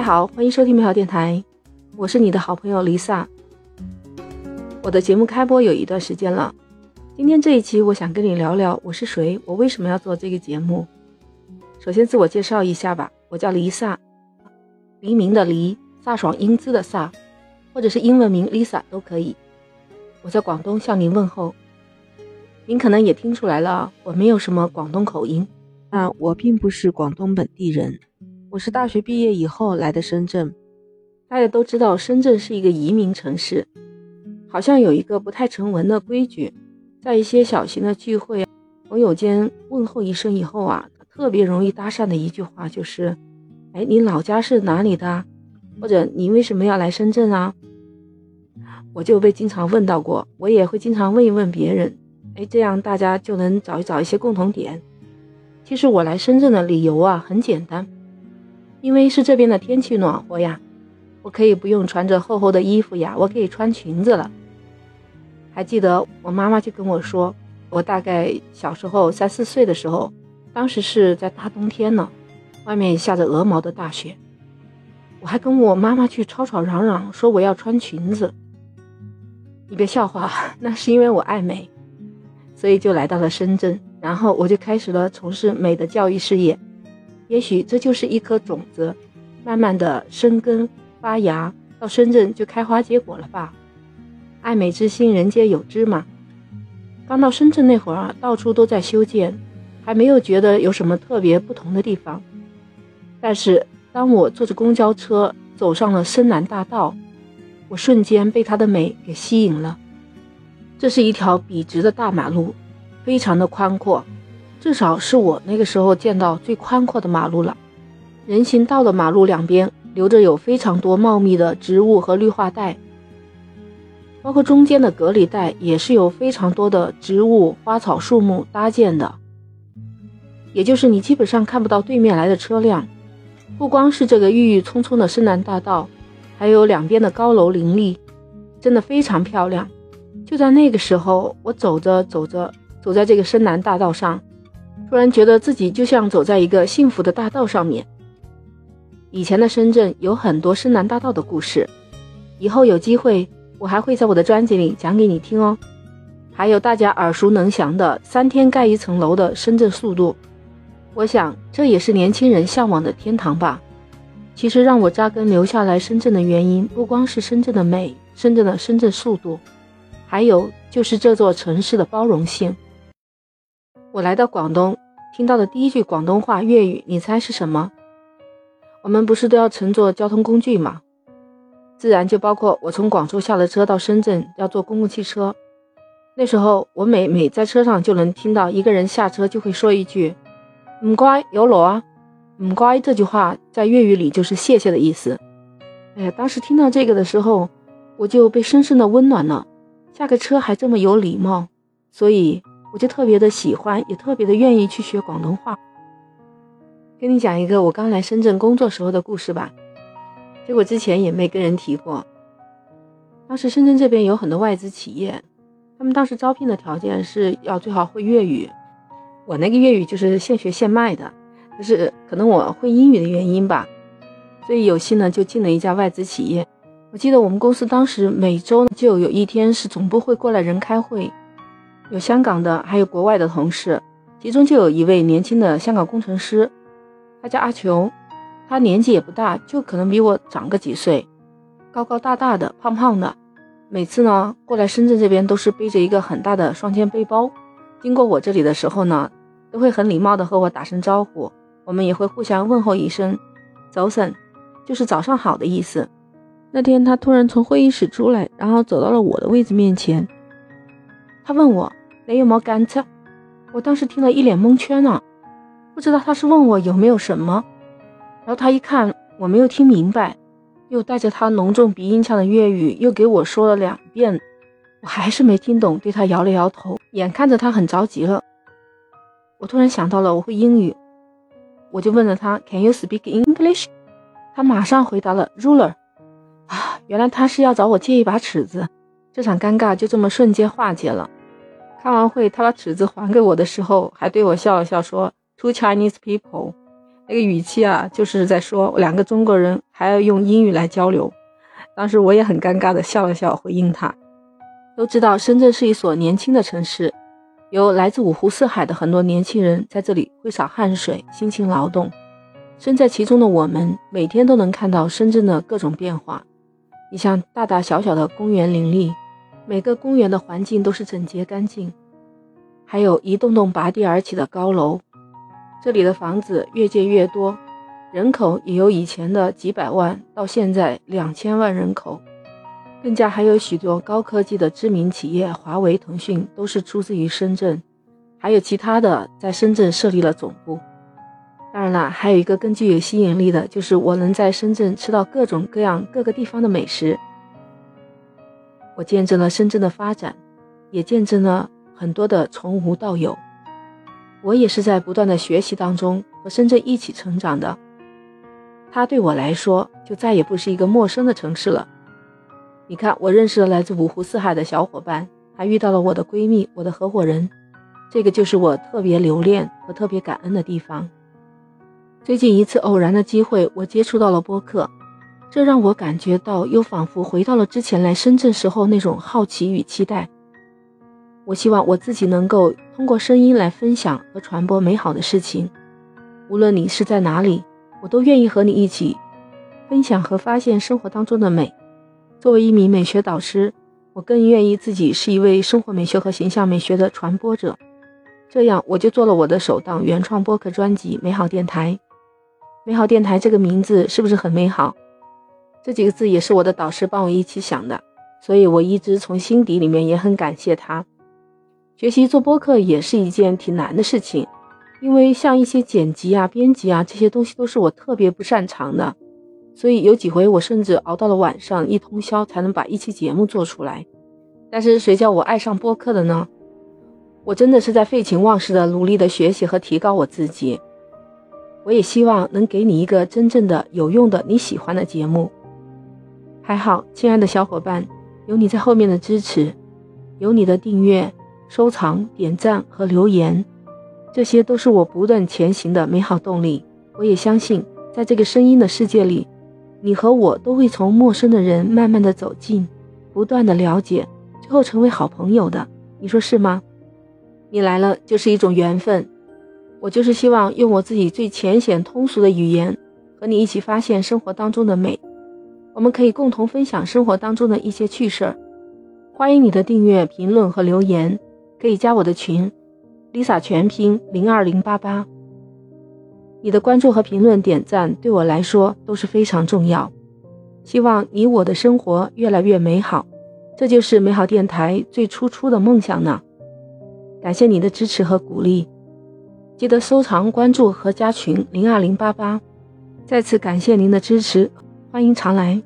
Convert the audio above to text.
嗨，好，欢迎收听美好电台，我是你的好朋友丽萨。我的节目开播有一段时间了，今天这一期我想跟你聊聊我是谁，我为什么要做这个节目。首先自我介绍一下吧，我叫丽萨，黎明的黎，飒爽英姿的飒，或者是英文名 Lisa 都可以。我在广东向您问候，您可能也听出来了，我没有什么广东口音。啊，我并不是广东本地人，我是大学毕业以后来的深圳。大家都知道，深圳是一个移民城市，好像有一个不太成文的规矩，在一些小型的聚会、朋友间问候一声以后啊，特别容易搭讪的一句话就是：“哎，你老家是哪里的？或者你为什么要来深圳啊？”我就被经常问到过，我也会经常问一问别人，哎，这样大家就能找一找一些共同点。其实我来深圳的理由啊很简单，因为是这边的天气暖和呀，我可以不用穿着厚厚的衣服呀，我可以穿裙子了。还记得我妈妈就跟我说，我大概小时候三四岁的时候，当时是在大冬天呢，外面下着鹅毛的大雪，我还跟我妈妈去吵吵嚷嚷说我要穿裙子。你别笑话，那是因为我爱美，所以就来到了深圳。然后我就开始了从事美的教育事业，也许这就是一颗种子，慢慢的生根发芽，到深圳就开花结果了吧。爱美之心，人皆有之嘛。刚到深圳那会儿啊，到处都在修建，还没有觉得有什么特别不同的地方。但是当我坐着公交车走上了深南大道，我瞬间被它的美给吸引了。这是一条笔直的大马路。非常的宽阔，至少是我那个时候见到最宽阔的马路了。人行道的马路两边留着有非常多茂密的植物和绿化带，包括中间的隔离带也是有非常多的植物、花草、树木搭建的。也就是你基本上看不到对面来的车辆。不光是这个郁郁葱葱的深南大道，还有两边的高楼林立，真的非常漂亮。就在那个时候，我走着走着。走在这个深南大道上，突然觉得自己就像走在一个幸福的大道上面。以前的深圳有很多深南大道的故事，以后有机会我还会在我的专辑里讲给你听哦。还有大家耳熟能详的三天盖一层楼的深圳速度，我想这也是年轻人向往的天堂吧。其实让我扎根留下来深圳的原因，不光是深圳的美，深圳的深圳速度，还有就是这座城市的包容性。我来到广东，听到的第一句广东话粤语，你猜是什么？我们不是都要乘坐交通工具吗？自然就包括我从广州下了车到深圳要坐公共汽车。那时候我每每在车上就能听到一个人下车就会说一句“唔乖有裸啊”，“唔乖”这句话在粤语里就是谢谢的意思。哎呀，当时听到这个的时候，我就被深深的温暖了。下个车还这么有礼貌，所以。我就特别的喜欢，也特别的愿意去学广东话。跟你讲一个我刚来深圳工作时候的故事吧。结果之前也没跟人提过。当时深圳这边有很多外资企业，他们当时招聘的条件是要最好会粤语。我那个粤语就是现学现卖的，就是可能我会英语的原因吧，所以有幸呢就进了一家外资企业。我记得我们公司当时每周就有一天是总部会过来人开会。有香港的，还有国外的同事，其中就有一位年轻的香港工程师，他叫阿琼，他年纪也不大，就可能比我长个几岁，高高大大的，胖胖的，每次呢过来深圳这边都是背着一个很大的双肩背包，经过我这里的时候呢，都会很礼貌的和我打声招呼，我们也会互相问候一声，早晨，就是早上好的意思。那天他突然从会议室出来，然后走到了我的位置面前，他问我。没有毛干车，我当时听了一脸蒙圈呢，不知道他是问我有没有什么。然后他一看我没有听明白，又带着他浓重鼻音腔的粤语又给我说了两遍，我还是没听懂，对他摇了摇头。眼看着他很着急了，我突然想到了我会英语，我就问了他 Can you speak English？他马上回答了 Ruler。啊，原来他是要找我借一把尺子，这场尴尬就这么瞬间化解了。开完会，他把尺子还给我的时候，还对我笑了笑，说：“Two Chinese people，那个语气啊，就是在说两个中国人还要用英语来交流。当时我也很尴尬的笑了笑，回应他。都知道深圳是一所年轻的城市，有来自五湖四海的很多年轻人在这里挥洒汗水、辛勤劳动。身在其中的我们，每天都能看到深圳的各种变化。你像大大小小的公园林立，每个公园的环境都是整洁干净，还有一栋栋拔地而起的高楼。这里的房子越建越多，人口也由以前的几百万到现在两千万人口，更加还有许多高科技的知名企业，华为、腾讯都是出自于深圳，还有其他的在深圳设立了总部。当然了，还有一个更具有吸引力的，就是我能在深圳吃到各种各样各个地方的美食。我见证了深圳的发展，也见证了很多的从无到有。我也是在不断的学习当中和深圳一起成长的。它对我来说，就再也不是一个陌生的城市了。你看，我认识了来自五湖四海的小伙伴，还遇到了我的闺蜜、我的合伙人，这个就是我特别留恋和特别感恩的地方。最近一次偶然的机会，我接触到了播客，这让我感觉到又仿佛回到了之前来深圳时候那种好奇与期待。我希望我自己能够通过声音来分享和传播美好的事情。无论你是在哪里，我都愿意和你一起分享和发现生活当中的美。作为一名美学导师，我更愿意自己是一位生活美学和形象美学的传播者。这样，我就做了我的首档原创播客专辑《美好电台》。美好电台这个名字是不是很美好？这几个字也是我的导师帮我一起想的，所以我一直从心底里面也很感谢他。学习做播客也是一件挺难的事情，因为像一些剪辑啊、编辑啊这些东西都是我特别不擅长的，所以有几回我甚至熬到了晚上一通宵才能把一期节目做出来。但是谁叫我爱上播客的呢？我真的是在废寝忘食的努力的学习和提高我自己。我也希望能给你一个真正的有用的你喜欢的节目。还好，亲爱的小伙伴，有你在后面的支持，有你的订阅、收藏、点赞和留言，这些都是我不断前行的美好动力。我也相信，在这个声音的世界里，你和我都会从陌生的人慢慢的走近，不断的了解，最后成为好朋友的。你说是吗？你来了就是一种缘分。我就是希望用我自己最浅显通俗的语言，和你一起发现生活当中的美。我们可以共同分享生活当中的一些趣事儿。欢迎你的订阅、评论和留言，可以加我的群，Lisa 全拼零二零八八。你的关注和评论、点赞对我来说都是非常重要。希望你我的生活越来越美好，这就是美好电台最初初的梦想呢。感谢你的支持和鼓励。记得收藏、关注和加群零二零八八，再次感谢您的支持，欢迎常来。